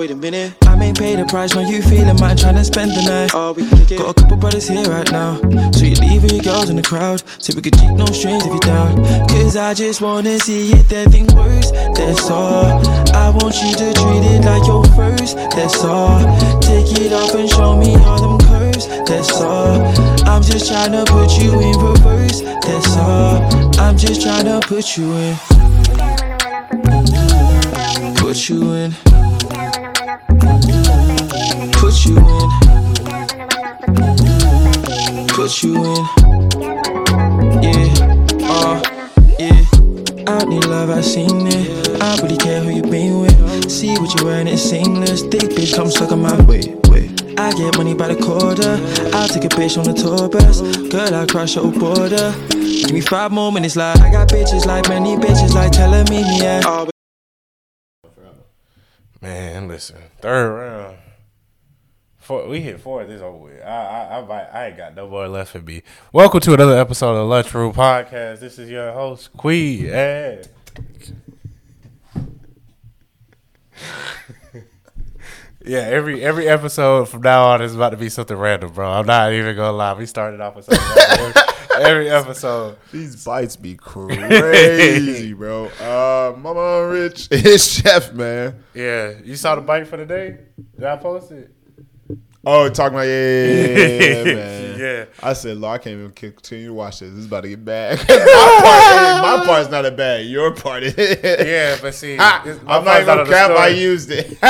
wait a minute. I may pay the price when you feeling mine trying to spend the night. Oh, we can. Got a couple brothers here right now. So you leave your girls in the crowd. So we could keep no strings if you down. Cause I just wanna see it, that thing worse. That's all. I want you to treat it like your first. That's all. Take it off and show me all them curves. That's all. I'm just trying to put you in reverse. That's all. I'm just trying to put you in. Put you in. Put you in. Put you in. Yeah. Uh. Yeah. I don't need love, I seen it. I really care who you been with. See what you wearing, it's seamless. Thick bitch, come suck on my way. I get money by the quarter. I'll take a bitch on the tour bus. Girl, I'll cross your border. Give me five more minutes, like I got bitches like many bitches like telling me yeah. Man, listen, third round. Four, we hit four. This over with. I, I, I, I ain't got no more left for me. Welcome to another episode of the Lunch Room Podcast. This is your host, Kwe. Yeah. yeah, every every episode from now on is about to be something random, bro. I'm not even gonna lie. We started off with something. Every, episode. These bites be crazy, bro. Uh, Mama Rich, it's Chef, man. Yeah, you saw the bite for the day Did I post it? Oh, talking about yeah, yeah, yeah, man. Yeah. I said, Lord, I can't even continue to watch this. This is about to get bad. my, part, my part's not a bad. Your part is. Yeah, but see, Ha, I'm not gonna cap. I used it.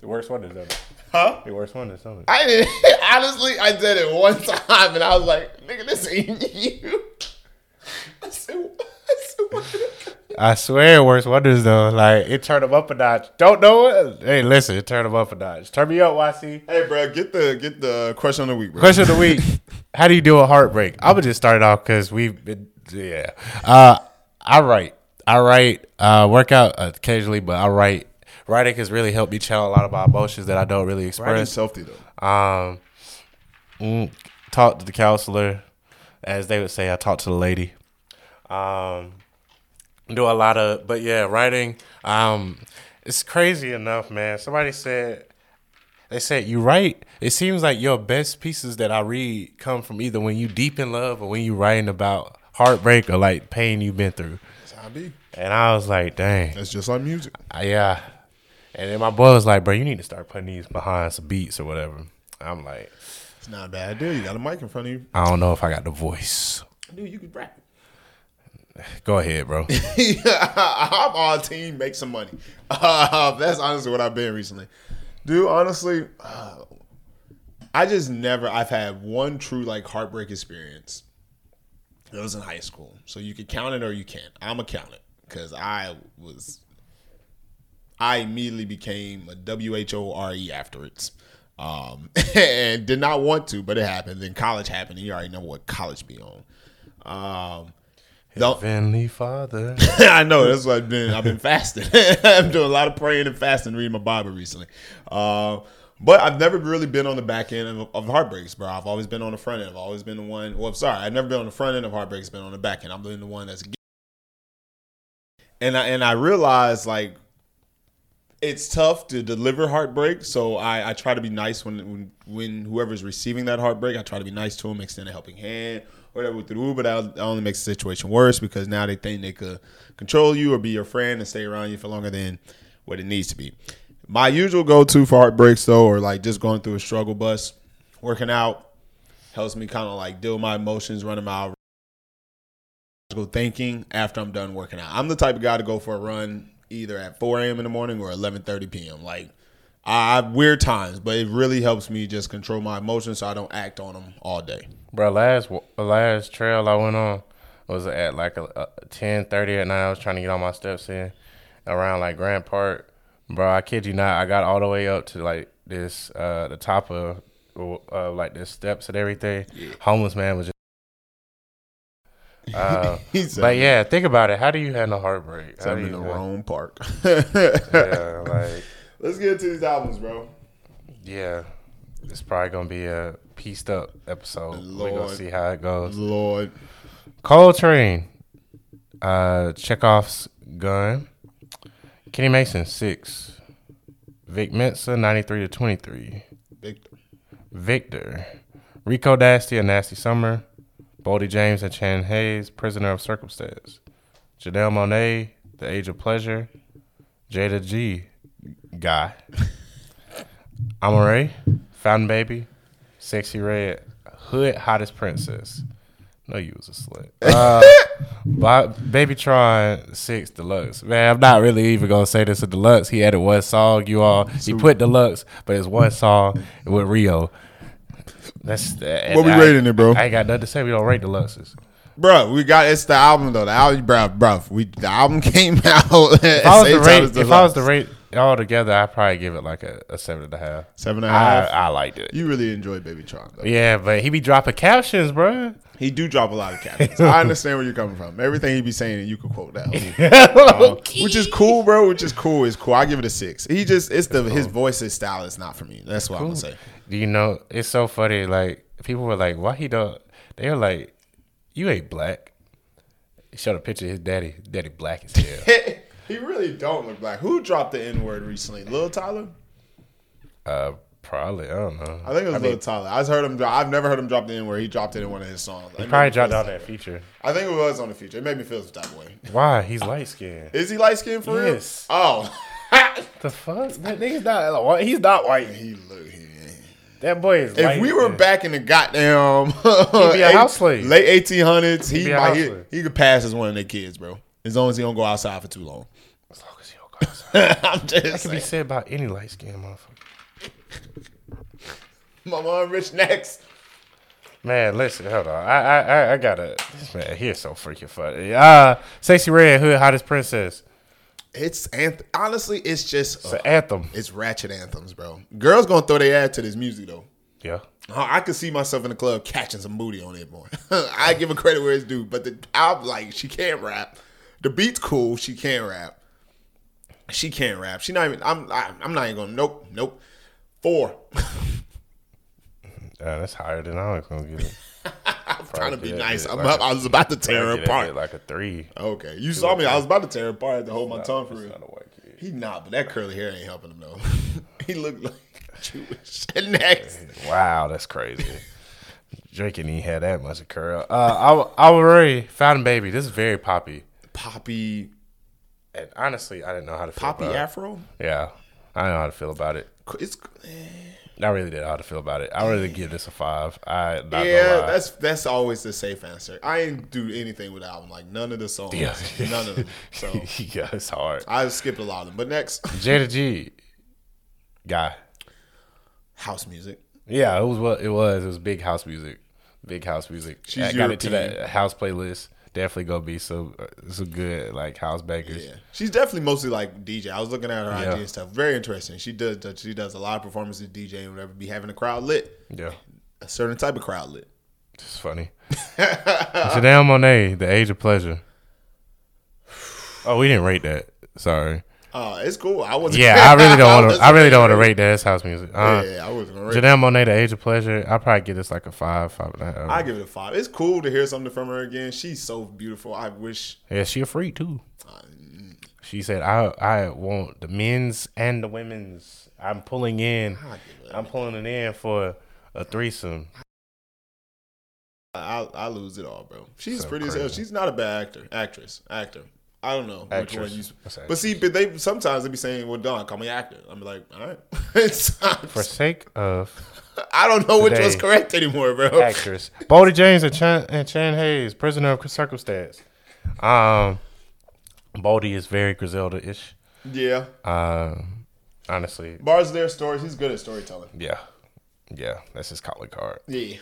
The worst one is done. Huh? The worst one is something. I didn't. Honestly, I did it one time, and I was like, "Nigga, this ain't you." I said, I said, what I swear, worst wonders though. Like it turned them up a notch. Don't know it. Hey, listen, it turned them up a notch. Turn me up, YC. Hey, bro, get the get the question of the week, bro. Question of the week: How do you deal with heartbreak? I'm gonna just start it off because we've been, yeah. Uh, I write, I write, uh, work out occasionally, but I write. Writing has really helped me channel a lot of my emotions that I don't really Writing's express. healthy though. Um, mm, talk to the counselor, as they would say. I talk to the lady. Um, do a lot of, but yeah, writing. Um, it's crazy enough, man. Somebody said they said you write. It seems like your best pieces that I read come from either when you deep in love or when you writing about heartbreak or like pain you've been through. That's how I be. And I was like, dang, That's just like music. uh, yeah. And then my boy was like, bro, you need to start putting these behind some beats or whatever. I'm like, It's not a bad idea. You got a mic in front of you. I don't know if I got the voice. Dude, you can rap. Go ahead, bro. I'm on team, make some money. Uh, that's honestly what I've been recently. Dude, honestly, uh, I just never, I've had one true like heartbreak experience. It was in high school. So you can count it or you can't. I'm going to count it because I was, I immediately became a W H O R E afterwards. Um, and did not want to, but it happened. Then college happened, and you already know what college be on. Um, the- Heavenly Father. I know that's what I've been. I've been fasting. I'm doing a lot of praying and fasting, reading my Bible recently. Uh, but I've never really been on the back end of, of heartbreaks, bro. I've always been on the front end. I've always been the one. Well, I'm sorry, I've never been on the front end of heartbreaks. Been on the back end. I've been the one that's. And I and I realized like it's tough to deliver heartbreak. So I, I try to be nice when, when when whoever's receiving that heartbreak. I try to be nice to them, extend a helping hand, whatever we do. But that only makes the situation worse because now they think they could control you or be your friend and stay around you for longer than what it needs to be. My usual go to for heartbreaks though, or like just going through a struggle bus, working out helps me kind of like deal with my emotions, running my go thinking after I'm done working out. I'm the type of guy to go for a run either at 4 a.m. in the morning or 11:30 p.m. Like I have weird times, but it really helps me just control my emotions so I don't act on them all day. Bro, last last trail I went on was at like a, a ten thirty at night. I was trying to get all my steps in around like Grand Park. Bro, I kid you not, I got all the way up to like this uh the top of uh, like the steps and everything. Homeless man was just. Uh, said, but yeah, think about it. How do you handle heartbreak? I'm in the wrong park. Yeah, like Let's get into these albums, bro. yeah, it's probably gonna be a pieced up episode. We're gonna see how it goes. Lord. Coltrane. Uh, Chekhov's gun. Kenny Mason six. Vic Mensa ninety three to twenty three. Victor. Victor. Rico Nasty, A Nasty Summer. Boldy James and ChanHays, Prisoner of Circumstance. Janelle Monáe, The Age of Pleasure. Jayda G, Guy. Amaarae, Fountain Baby. Sexxy Red, Hood Hottest Princess. No, you was a slut. Uh, Bo- BabyTron Six Deluxe. Man, I'm not really even gonna say this a deluxe. He added one song. You all he put deluxe, but it's one song with Rio. That's What we rating it, bro? I ain't got nothing to say. We don't rate deluxes. Bro, we got it's the album though. The album, bro, bro. We the album came out. If I was rate, if I was to rate all together, I'd probably give it like a, a seven and a half. Seven and a half? I, I liked it. you really enjoy BabyTron though. Yeah, but he be dropping captions, bro. He do drop a lot of captions. I understand where you're coming from. Everything he be saying, you can quote that. Uh, which is cool, bro. Which is cool. It's cool. I give it a six. He just it's the his voice, his style is not for me. That's what I'm gonna say. Do you know? It's so funny. Like people were like, "Why he don't?" They were like, "You ain't black." He showed a picture of his daddy. Daddy black as hell. he really don't look black. Who dropped the N word recently? Lil Tyler. uh, probably. I don't know. I think it was mean, Lil Tyler. I've heard him. Drop, I've never heard him drop the N word. He dropped it in one of his songs. Made probably dropped out that feature. I think it was on the feature. It made me feel some type of way. Why? He's light skinned. Is he light skinned for Yes. real? Oh. The fuck? That nigga's not. white. He's not white. he look. He, That boy is. if light we were skinned. back in the goddamn be a house late eighteen hundreds, he might he, he could pass as one of their kids, bro. As long as he don't go outside for too long. as long as he don't go outside. I'm just That can be saying. said about any light skinned motherfucker. My mom rich next. Man, listen, hold on. I I I, I gotta. This man, he's so freaking funny. Uh, Sexxy Red Hood, Hottest Princess. It's anth- honestly, it's just It's uh, an anthem. it's ratchet anthems, bro. Girls gonna throw their ad to this music though. Yeah. Uh, I could see myself in the club catching some booty on it more. I give her credit where it's due, but the I'm like she can't rap. The beat's cool. She can't rap. She can't rap. She not even. I'm. I, I'm not even going. Nope. Nope. Four. Yeah, that's higher than I was gonna give it. I'm trying to be nice. I'm like up. a- I was about to tear her it apart. Like a three. Okay, you saw me. I was about to tear her apart. I had to hold my tongue for real. not a white kid. He not, but that curly hair ain't helping him though. he looked like Jewish. Next, Wow, that's crazy. Drake and he had that much of curl. Uh, I I already found a baby. This is very poppy, Poppy, and honestly, I didn't know how to feel Poppy about Afro. it. Yeah, I don't know how to feel about it. It's eh. I really didn't know how to feel about it. I would really give this a five. I yeah, that's that's always the safe answer. I didn't do anything with the album, like none of the songs, Yeah. none of them. So yeah, it's hard. I skipped a lot of them. But next, Jayda G, guy. house music. Yeah, it was what it was. It was big house music, big house music. She's I got it to that house playlist. Definitely gonna be some uh, some good like house bangers. Yeah, she's definitely mostly like DJ. I was looking at her Yeah. IG and stuff. Very interesting. She does she does a lot of performances, DJ and whatever. Be having a crowd lit, Yeah, a certain type of crowd lit. it's funny. Janelle Monáe, The Age of Pleasure. Oh, we didn't rate that. Sorry. Uh, it's cool. I was Yeah, I really don't want to. I really don't want to rate that house music. Uh, Yeah, I rate. Janelle Monáe, The Age of Pleasure. I probably give this like a five, five and a half. I give it a five. It's cool to hear something from her again. She's so beautiful. I wish. Yeah, she a freak too. She said, "I I want the men's and the women's. I'm pulling in. I'm pulling it in for a threesome. I I lose it all, bro. She's So pretty as hell. She's not a bad actor, actress, actor. I don't know which one you. But see, but they sometimes they be saying, "Well, Don, call me actor." I'm like, all right. It's- For sake of I don't know which one's correct anymore, bro. actress, Boldy James and Chan, and ChanHays, prisoner of circumstance. Um, Boldy is very Griselda-ish. Yeah, Um, honestly, bars their stories. He's good at storytelling. yeah, yeah, that's his calling card. Yeah,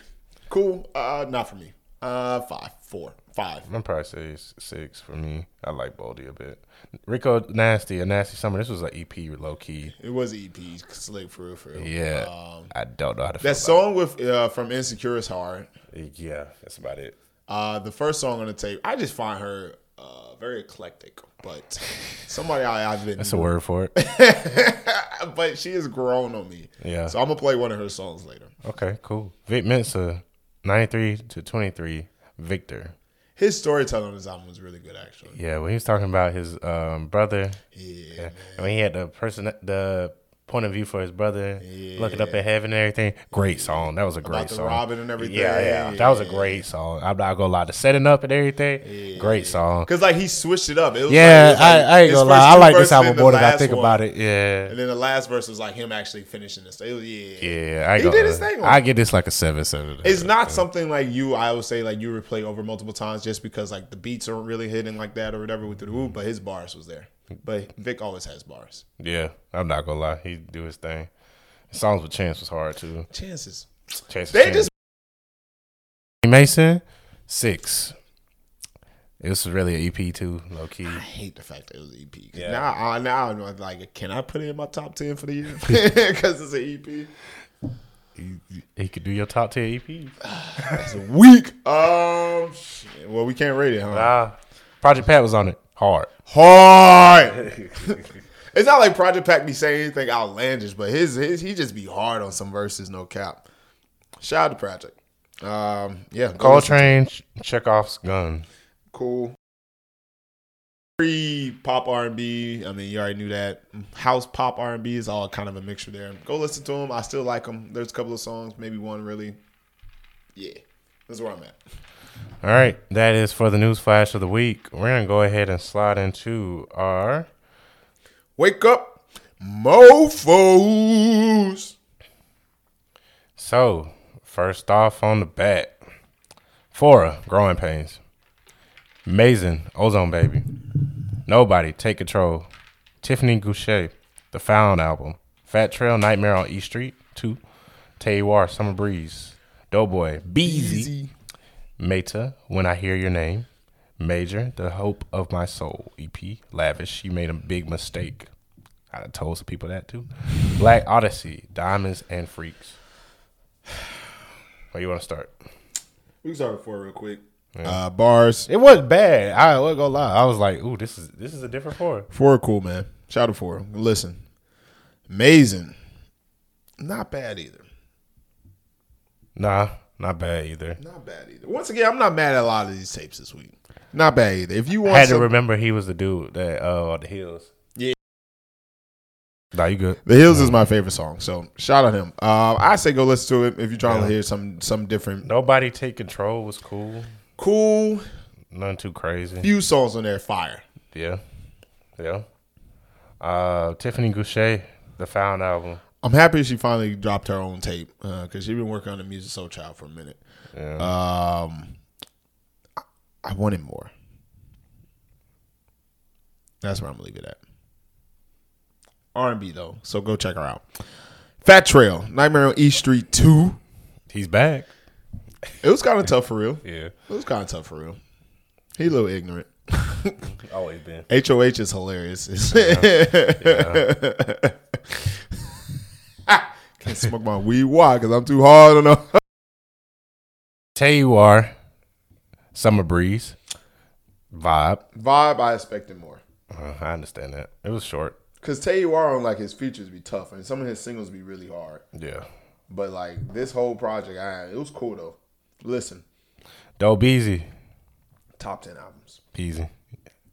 cool. Uh, not for me. Uh, five, four, five. I'm probably say six for me. I like Boldy a bit. Rico Nasty, a Nasty Summer. This was an EP, low key. It was EP, slick for real, for real. Yeah, Um, I don't know how to. That song with uh, from Insecure is hard. Yeah, that's about it. Uh, the first song on the tape, I just find her uh, very eclectic, but somebody I, I've been. That's a word for it. but she has grown on me. Yeah. So I'm gonna play one of her songs later. Okay, cool. Vic Mensa, 93 to 23. Victor. His storytelling on this album was really good, actually. Yeah, when he was talking about his um, brother, Yeah, yeah. and when he had the person, the point of view for his brother, looking up at heaven and everything. Great song. That was a great About the song. Robin and everything. Yeah, yeah, that was a great song. I'm not gonna lie. The setting up and everything, great song. Because like he switched it up. It was Yeah, like, was like I, I ain't gonna lie. I like this album more than I think one. about it. Yeah, And then the last verse was like him actually finishing this. It was, yeah, yeah. I He did his thing I get this like a seven, seven. It's not something like you. I would say like you replay over multiple times just because like the beats aren't really hitting like that or whatever with the whoop. But his bars was there. But Vic always has bars. Yeah, I'm not gonna lie. He do his thing. Songs with Chance was hard too. Chances. Chance. They Chance. just Mason six. It was really an EP too, low key. I hate the fact that it was an EP. Yeah. Now, I, now I'm like, can I put it in my top ten for the year? Because it's an EP. He, he could do your top ten E EPs. It's a week. Um, well, we can't rate it, huh? Nah, Project Pat was on it hard. hard. it's not like Project Pat be saying anything outlandish, but his his he just be hard on some verses, no cap. Shout out to Project. Um, yeah, go listen to Coltrane, Chekhov's gun. cool. Free pop R and B. I mean, you already knew that. House pop R and B is all kind of a mixture there. Go listen to them. I still like them. There's a couple of songs, maybe one really. Yeah, that's where I'm at. All right, that is for the news flash of the week. We're gonna go ahead and slide into our Wake up, mofos. so first off on the bat, Phora, growing pains, Mazen, Ozone Baby, Nobody, Take Control, Tiffany Gouche, The Found album, Fat Trel, Nightmare on East Street, two, Tay Iwar, Summer Breeze, Doe Boy, Beezy, Maeta, When I Hear Your Name, Major, The Hope of My Soul, EP, Lavish, You Made a Big Mistake. I told some people that too. Black Odyssey, Diamonds and Freaks. Where you want to start? We can start with four real quick. Uh, bars. It wasn't bad. I wasn't gonna lie. I was like, "Ooh, this is this is a different four." Four cool, man. Shout out four. Listen, Mazen. Not bad either. Nah, not bad either. Not bad either. Once again, I'm not mad at a lot of these tapes this week. Not bad either. If you I want had to remember he was the dude that uh on the hills. Yeah. Nah, you good? The Hills is my favorite song, so shout out him. Uh, I say go listen to it if you're trying to hear some some different, Nobody take control was cool. cool Nothing too crazy. few songs on there. Fire. Yeah, yeah. Uh, Tiffany Gouche, the Found album. I'm happy she finally dropped her own tape because she's been working on the Musiq Soulchild for a minute. Yeah. Um, I, I wanted more. That's where I'm gonna leave it at. R&B though, so go check her out. Fat Trel, Nightmare on East Street two. He's back. It was kind of tough for real. Yeah, It was kind of tough for real. He a little ignorant. always been. HOH is hilarious. Can't smoke my weed. Why? Because I'm too hard on the Tay Iwar, Summer Breeze, vibe. vibe. I expected more. Uh, I understand that. It was short. Cause Tay on like his features be tough, and some of his singles be really hard. Yeah. But like this whole project, I, it was cool though. Listen, Dope Easy, top ten albums, easy.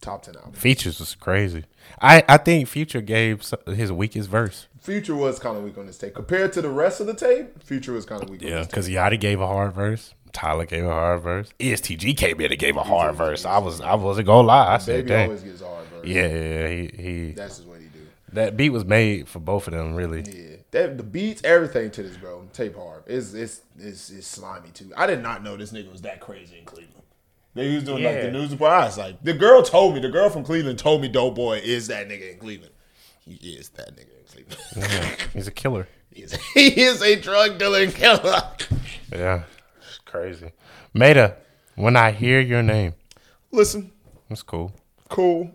Top ten albums. Features was crazy. I, I think Future gave his weakest verse. Future was kind of weak on this tape compared to the rest of the tape. Future was kind of weak. Yeah, because Yachty gave a hard verse. Tyler gave a hard verse. ESTG came in and gave a hard verse. I was I wasn't gonna lie. I said, Baby always gets hard. Yeah, yeah, yeah, he he. that's just what he do. That beat was made for both of them, really. Yeah, that the beats, everything to this, bro. Tape hard. It's it's it's, it's slimy too. I did not know this nigga was that crazy in Cleveland. They was doing like the news report. I was like, the girl told me, the girl from Cleveland told me, Doe Boy is that nigga in Cleveland. He is that nigga in Cleveland. He's a killer. he, is, he is a drug dealer and killer. Yeah, it's crazy. Maeta, when I hear your name, Listen, it's cool. cool,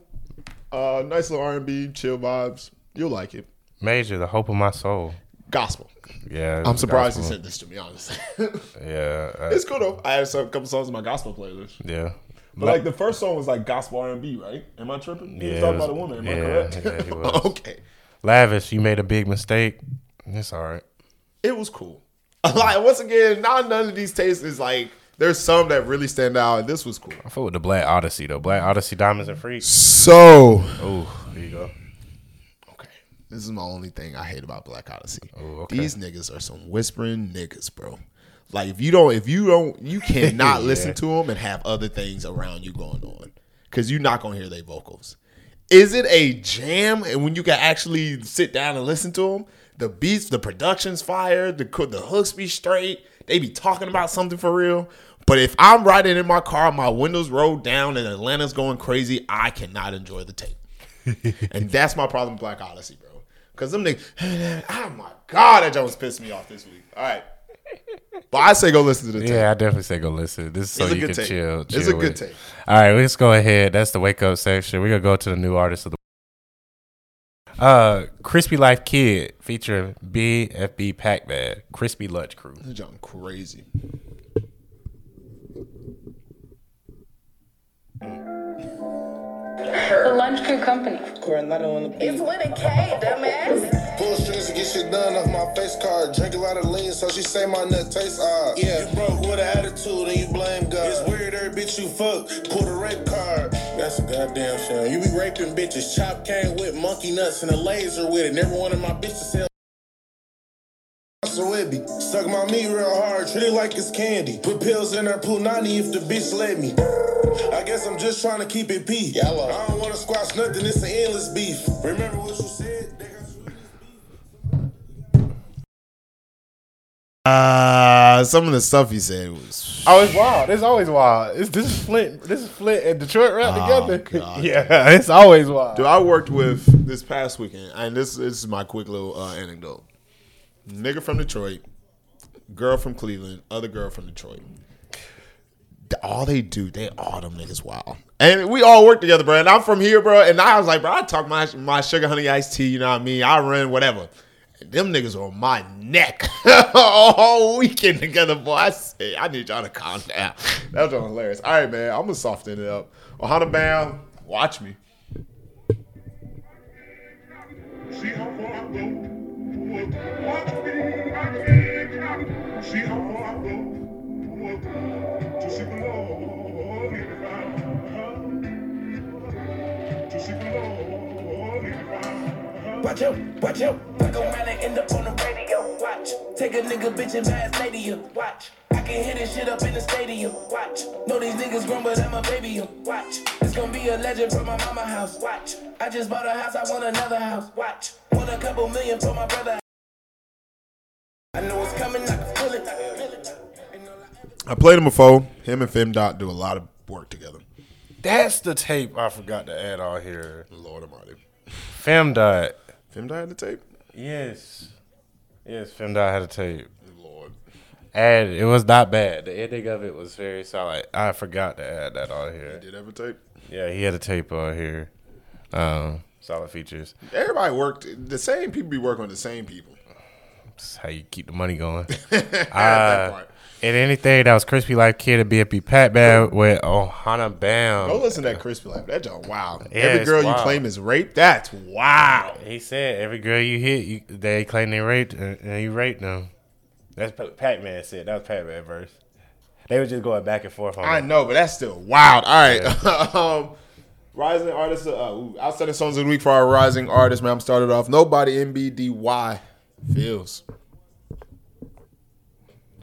uh, nice little R and B, chill vibes. You'll like it. Major, the hope of my soul. Gospel. Yeah, I'm surprised he gospel. sent this to me. Honestly, Yeah, uh, it's cool though. I had some couple songs in my gospel playlist. yeah. But like the first song was like gospel R and B, right? Am I tripping? He was Yeah, talking about a woman. Am I correct? yeah, he okay, Lavish, you made a big mistake. It's all right. it was cool. Like once again, not none of these tastes is like There's some that really stand out, and this was cool. I fuck with the Black Odyssey though. Black Odyssey Diamonds and Freaks. So, Oh, here you go. This is my only thing I hate about Black Odyssey. Oh, okay. These niggas are some whispering niggas, bro. Like if you don't, if you don't, you cannot Yeah. listen to them and have other things around you going on, because you're not gonna hear their vocals. Is it a jam? And when you can actually sit down and listen to them, the beats, the production's fire, the the hooks be straight. They be talking about something for real. But if I'm riding in my car, my windows rolled down, and Atlanta's going crazy, I cannot enjoy the tape. and that's my problem with Black Odyssey, bro. Because them niggas, oh my god, that Jones pissed me off this week. All right, but I say go listen to the tape. Yeah, I definitely say go listen. This is so It's you can tape. chill. It's a good tape. All right, let's go ahead. That's the wake up section. We're gonna go to the new artist of the uh KrispyLife Kidd featuring BFB Pac Man, Krispy LunchCrew. This junk crazy. The Lunch Crew Company. Coronado on the beat. It's with a K, dumbass. Pull strings to get shit done off my face card. Drink a lot of lean, so she say my nut tastes odd. Yeah, you broke with an attitude and you blame God. It's weird, every bitch you fuck, pull the rape card. That's a goddamn shame. You be raping bitches. Chop cane with monkey nuts and a laser with it. Never wanted my bitch to sell. So it be suck my meat real hard, treat it like it's candy. Put pills in her punani if the bitch let me. I guess I'm just trying to keep it peak. Yellow. I don't wanna squash nothing, it's an endless beef. Remember what you said? They got you- Uh, some of the stuff he said was. Oh, it's wild. It's always wild. It's, this is Flint. This is Flint and Detroit right Oh, together. God. yeah, it's always wild. Dude, I worked with this past weekend, and this, this is my quick little uh, anecdote. Nigga from Detroit, girl from Cleveland, other girl from Detroit. All they do, they all them niggas wild. And we all work together, bro. And I'm from here, bro. And I was like, bro, I talk my my sugar honey iced tea, you know what I mean? I run whatever. And them niggas on my neck all weekend together, boy. I say, I need y'all to calm down. That was hilarious. All right, man. I'm gonna soften it up. Ohana Bam, watch me. See how far I go. Watch me, Watch out, watch out. Fuck around and end up on the radio. Watch. Take a nigga bitch and buy a stadium. Watch. I can hear this shit up in the stadium. Watch. Know these niggas grown, but I'm a baby. Watch. It's gonna be a legend from my mama house. Watch. I just bought a house, I want another house. Watch. Want a couple million for my brother. I know it's coming, I can feel it. Feel it. I played him before. Him and Femdot do a lot of work together. That's the tape I forgot to add on here. Lord Almighty. Femdot. Femdot had the tape. Yes. Yes, Femdot had a tape. Lord. And it was not bad. The ending of it was very solid. I forgot to add that on here. Did have a tape. Yeah, he had a tape on here. Um, solid features. Everybody worked. The same people be working with the same people. That's how you keep the money going. that part. And anything that was KrispyLife Kidd and BFB Pat Bad with Ohana Bam. Go listen to that crispy life. That joint, wow. Yeah, Every girl you claim is raped. That's wow. He said every girl you hit, you, they claim they raped and, and you raped them. That's Pac Man said. That was Pac Man verse. They were just going back and forth on I know, but that's still wild. All right. um, rising artists. Uh, ooh, outstanding songs of the week for our rising artists. Man, I'm started off. Nobody NBDY feels.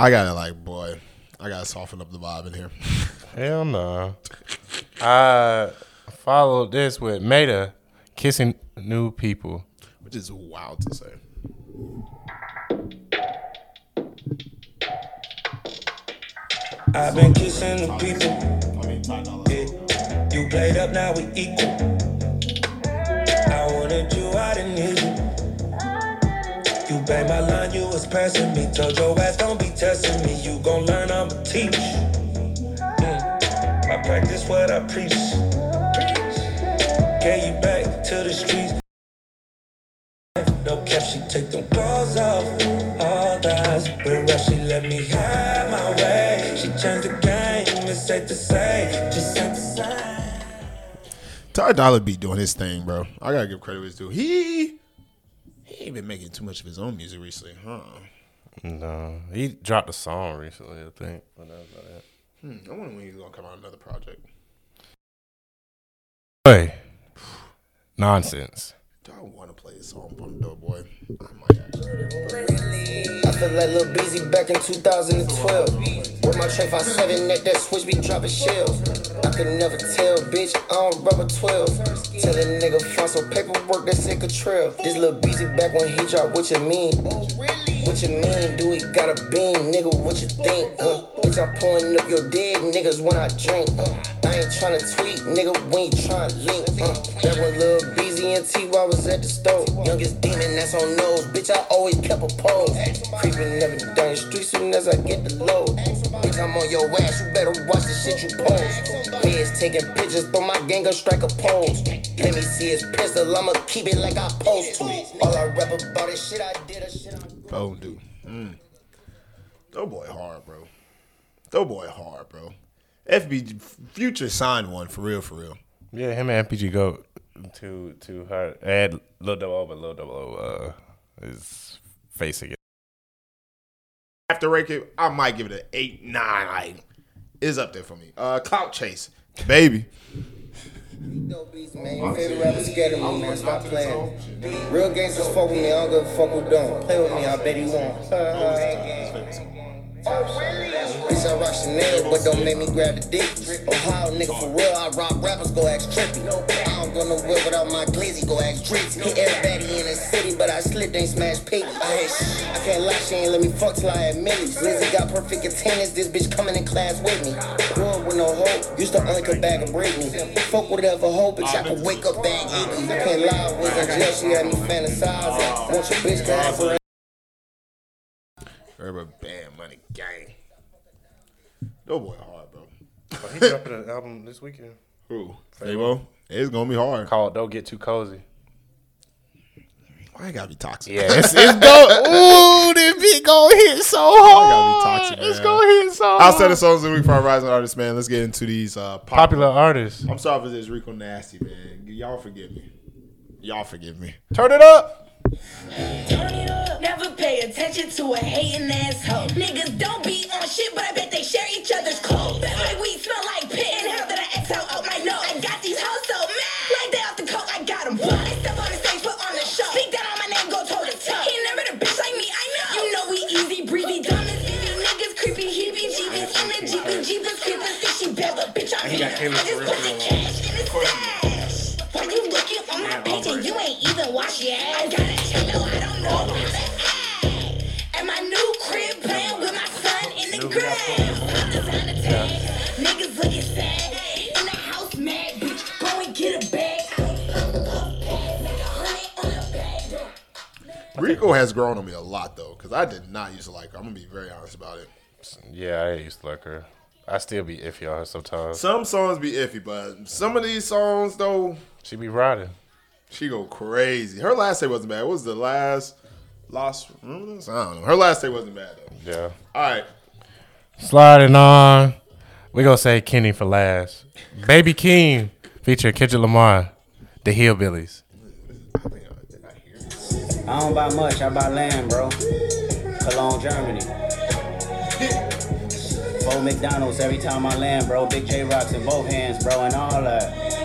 I gotta like, boy, I gotta soften up the vibe in here. Hell no. I followed this with Maeta kissing new people. Which is wild to say. I've been kissing the people. I mean, Yeah. You played up, now we equal. Banged my line, you was passing me. Told your ass, don't be testing me. You gon' learn, I'ma teach. Mm. I practice what I preach. Get you back to the streets. No cap, she take them clothes off. All eyes, but rush, she let me have my way. She changed the game, it's safe to say. Just safe to say. Ty Dollar be doing his thing, bro. I gotta give credit where it's due. He ain't making too much of his own music recently, huh? No, he dropped a song recently, I think. But that about it. Hmm, I wonder when he's gonna come out with another project. Hey, nonsense. Do I want to play a song from Doe Boy? I might. I feel like Lil Beezy back in 2012. With my Trey 57 at that switch be dropping shells. I could never tell, bitch, I don't rubber 12. Tell a nigga find some paperwork that's in control. This little Beezy back when he dropped, what you mean? What you mean? Do we got a beam, nigga? What you think? Uh, bitch, I'm pulling up your dead niggas when I drink. Uh, I ain't tryna tweet, nigga, when you tryna link. Uh, that when Lil Beezy and T.Y. was at the store. Youngest demon that's on nose. Bitch, I always kept a pose. Creeping every down the street soon as I get the load. Bitch, I'm on your ass, you better watch the shit you post. Heads taking pictures, but my gang gon' strike a pose. Let me see his pistol, I'ma keep it like I post to. All I rap about is shit I did, or shit I Bone dude. Mm. Doe Boy hard, bro. Doe Boy hard, bro. FB Future signed one for real, for real. Yeah, him and MPG go to to her add Lil Double O, but Lil Double O uh, is facing it. After rank it, I might give it an eight, nine. Like, is up there for me. Uh, Clout Chase, baby. Dope beats, man. Your favorite rapper scared of me, man. Stop playing. Real gangsters fuck with me. I don't give a fuck who don't. Play with me, I bet he won't. Bitch, I rock Chanel, but don't make me grab the dick. Ohio nigga for real, I rock rappers, go ask Trippy. I don't go nowhere without my glizzy, go ask Drizzy. Hit everybody in the city, but I slipped, ain't smash pig. I hate shit. I can't lie, she ain't let me fuck till I had Millie's. Lizzie got perfect attendance, this bitch coming in class with me. Grew with no hope, used to only come back and break me. Fuck whatever hope, bitch, I could wake up bang Iggy. I can't lie, I was in jail, she had me fantasizing. Want your bitch to have her Rubber band money gang. Doe Boy hard, bro. Oh, he dropping an album this weekend Who? Fabo. It's gonna be hard. called "Don't Get Too Cozy." Why it gotta be toxic? Yeah, it's, it's go. Ooh, this beat gonna hit so hard. gotta be toxic, It's man. gonna hit so hard. Outside of songs of the week for our rising artists, man. Let's get into these uh, popular artists. I'm sorry for this Rico nasty, man. Y'all forgive me. Y'all forgive me. Turn it up. Never attention to a hating asshole. Niggas don't be on shit, but I bet they share each other's clothes. Smell like pit, and that I exhale out my nose. I got these hoes so mad, like they off the coke, I got them. They step on the stage, put on the show. Speak down on my name, go toe to toe. He never a bitch like me, I know. You know we easy breezy, dumb as niggas, creepy, heebie, jeebies, in the jeepy, jeepers, creepers, think she bad, but bitch, I'm here. I just put the cash in the stash. Why you looking on my page and you ain't even wash your ass? I gotta tell you, I don't know that. My new crib playing with my son in the grave. Designer tag, niggas looking sad. In the house, mad bitch, go and get a bag. Rico has grown on me a lot though, because I did not used to like her. I'm gonna be very honest about it. Yeah, I used to like her. I still be iffy on her sometimes. Some songs be iffy, but some of these songs though, She be riding. she go crazy. Her last day wasn't bad. What was the last Lost? Remember this? I don't know. Her last day wasn't bad though. Yeah. All right, Sliding on. We gonna say Kenny for last. Baby Keem featuring Kendrick Lamar, the Hillbillies. I don't buy much, I buy land, bro. Cologne, Germany. Four McDonald's every time I land, bro. Big J Rocks in both hands, bro, and all that.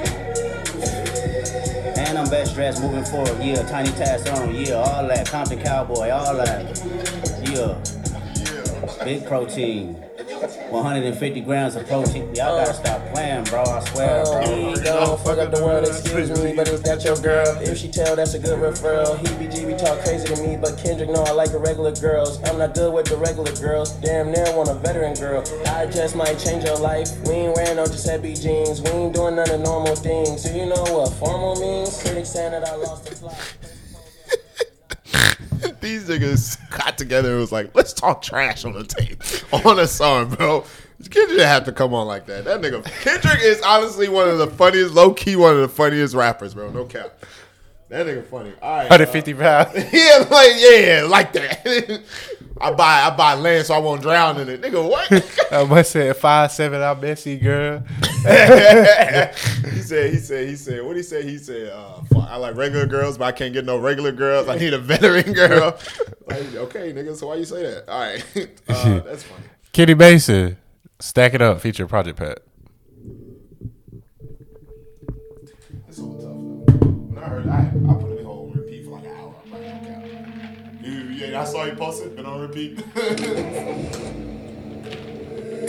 And I'm best dressed moving forward, yeah. Tiny task on, yeah, all that. Compton Cowboy, all that. Yeah. Big protein. 150 grams of protein. Y'all gotta oh. stop playing, bro. I swear, oh, bro. He gon' fuck up the world, excuse me, but is that your girl? If she tell, that's a good referral. He BGB talk crazy to me, but Kendrick know I like the regular girls. I'm not good with the regular girls. Damn near want a veteran girl. I just might change your life. We ain't wearing no Giuseppe jeans. We ain't doing none of normal things. Do you know what formal means? Critics saying that I lost the plot. These niggas got together and was like, let's talk trash on the tape on a song, bro. Kendrick didn't have to come on like that. That nigga Kendrick is honestly one of the funniest, low key one of the funniest rappers, bro. No cap. That nigga funny. All right. 150 uh, pounds. yeah, like yeah, like that. I buy I buy land so I won't drown in it. Nigga, what? I must say five seven. I'm messy, girl. he said, he said, he said, what he say? He said, uh, I like regular girls, but I can't get no regular girls. I need a veteran girl. like, okay, nigga, so why you say that? All right. Uh, that's funny. Kenny Mason, stack it up. Feature Project Pat. You, yeah, I saw you post it, on repeat.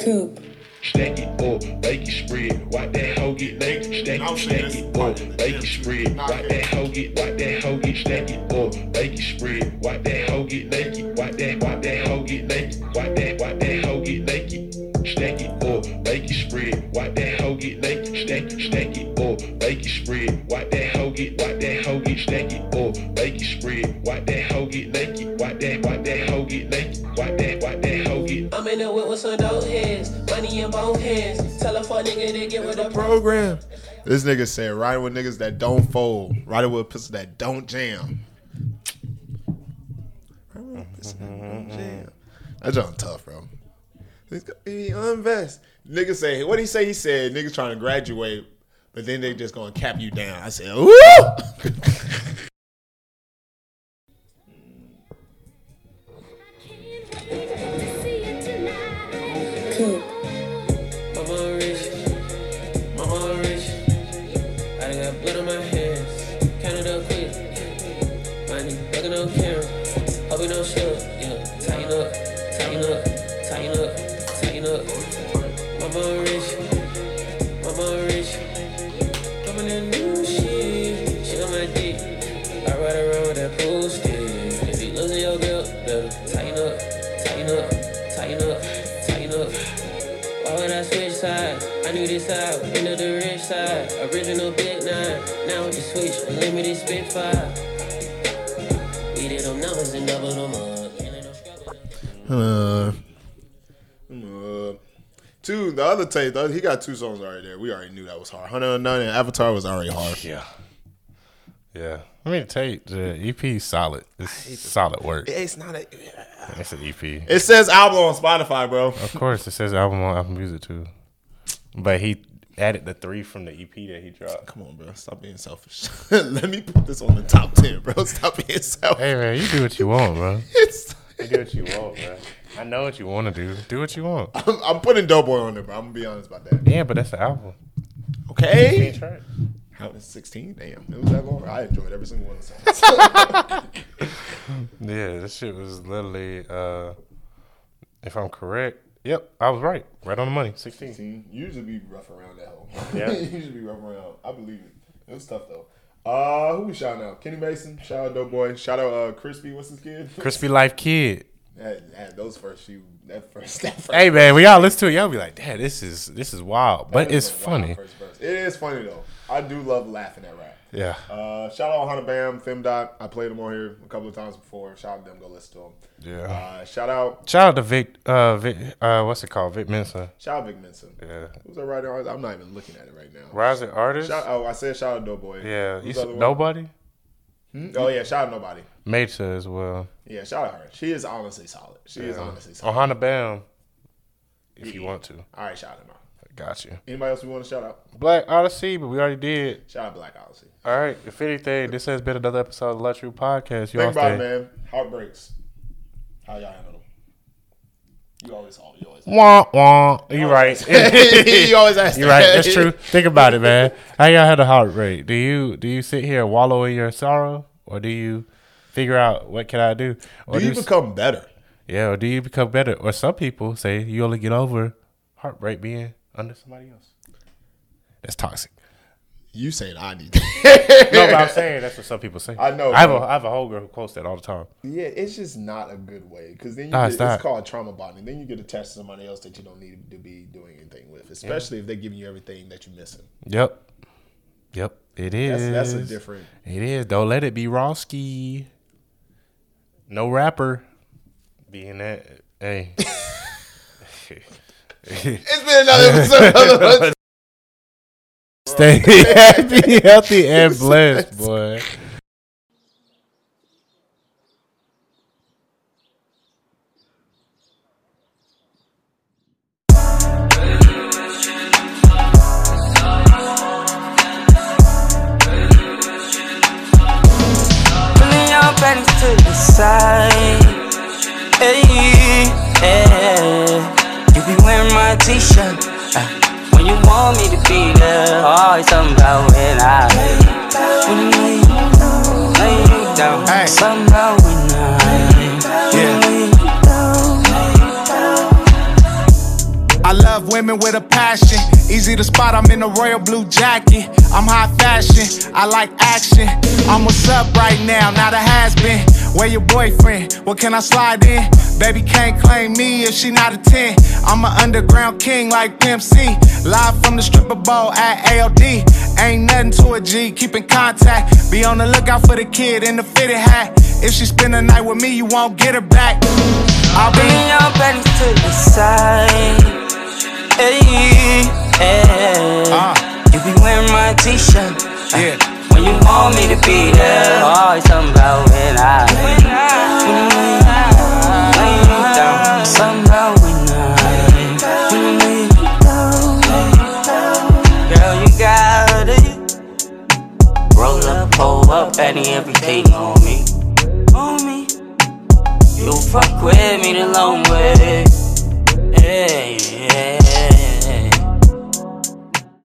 Coop. Stack it up, bake it spread. Watch that hoe get naked. Stack it, stack it up, bake it spread. Watch that hoe get, watch that hoe get. Stack it up, bake it spread. Watch that hoe get naked. Watch that, watch that hoe get naked. Watch that, watch that hoe get naked. Stack it up, bake it spread. Wipe that hoe get naked. Stack it, stack it up, bake it spread. Wipe that hoe get, wipe that hoe get. Stack it up, bake it spread. Wipe that hoe get naked. wipe that, wipe that hoe get naked. Watch that, watch that hoe get. I'm in the whip with some dope heads, money in both hands. Tell a fuck nigga to get with the Program. This nigga said, riding with niggas that don't fold, riding with a pistol that don't jam. Riding with a pistol that don't jam. That junk tough, bro. Be unvest. Nigga say, what he say? He said, niggas trying to graduate, but then they just gonna cap you down. I said, ooh. Original big nine, now with the switch, unlimited spitfire. We did them numbers and double them up. Ain't. Uh, uh, two, the other tape, the other- he got two songs already there. We already knew that was hard. Hunter None and Avatar was already hard. Yeah. Yeah. I mean, take the EP is solid. It's solid work. It's not a. It's an EP. It says album on Spotify, bro. Of course, it says album on Apple Music too. But he added the three from the EP that he dropped. Come on, bro. Stop being selfish. Let me put this on the top 10, bro. Stop being selfish. Hey man, you do what you want, bro. It's, You do what you want, bro. I know what you want to do. Do what you want. I'm, I'm putting Doe Boy on there, bro. I'm going to be honest about that. Yeah, but that's the album. Okay. That's. How was 16? Damn. It was that long. I enjoyed every single one of the songs. Yeah, this shit was literally. uh If I'm correct, yep, I was right. Right on the money. Sixteen. 16. Usually be rough around that hole. Yeah. usually be rough around. I believe it. It was tough, though. Uh, who we shouting out? Kenny Mason. Shout out Doe Boy. Shout out uh, Crispy. What's his kid? KrispyLife Kidd. That, that, those first few. That first. That first Hey man, we gotta listen to it. Y'all be like, Dad, this is this is wild, but it's is wild funny. It is funny, though. I do love laughing at rap. Yeah. Uh, shout out Ohana Bam, Femdot. I played them on here a couple of times before. Shout out to them. Go listen to them. Yeah. Uh, shout out, Shout out to Vic. Uh, Vic. Uh, what's it called? Vic Mensa. shout out Vic Mensa. Yeah. Who's that writer? Artist? I'm not even looking at it right now. Rising artist. Shout, oh, I said shout out to Doe Boy. yeah. Who's You said nobody. Hmm? Oh yeah, shout out Nobody. Maeta as well. Yeah, shout out her. She is honestly solid. She is honestly solid. Ohana Bam. If you want to, All right, shout him out. Got you. Anybody else we want to shout out? Black Odyssey, but we already did. Shout out Black Odyssey. All right. If anything, this has been another episode of the Luxury Podcast. You Think about it, man. Heartbreaks. How y'all handle them? You always, you always. Wah wah. You right. you always ask. You're right. That's true. Think about it, man. How y'all had a heart rate? Do you do you sit here wallow in your sorrow, or do you figure out what can I do? Or Do you s- become better? Yeah, or do you become better? Or some people say you only get over heartbreak being under somebody else. That's toxic. You saying I need? no, but I'm saying that's what some people say. I know, I have a. I have a whole girl who quotes that all the time. Yeah, it's just not a good way because then you No, get, it's it's, called trauma bonding. Then you get attached to somebody else that you don't need to be doing anything with, especially if they're giving you everything that you're missing. Yep. Yep. It is. That's- that's a different- It is. Don't let it be Rosky. No rapper. Being that. Hey. It's been another episode of Stay happy, healthy, and blessed, boy. Pulling your panties to the side. Hey, hey. Be wearing my t-shirt uh, when you want me to be there. Always something about when I when you lay, lay you down. Something about when I yeah. I love women with a passion. Easy to spot, I'm in a royal blue jacket. I'm high fashion, I like action. I'm what's up right now, not a has been. Where your boyfriend? What can I slide in? Baby can't claim me if she not a 10. I'm an underground king like Pimp C. Live from the stripper ball at ALD. Ain't nothing to a G, keep in contact. Be on the lookout for the kid in the fitted hat. If she spend the night with me, you won't get her back. I'll be your panties to the side. Hey, hey. Ah. You be wearing my t-shirt. Yeah. When you want me to be there. Always something when I. When you lay, lay me down. Something about when I. When you lay, Girl, you got it. Roll up, pull up, any everything on me. On me. You fuck with me the long way.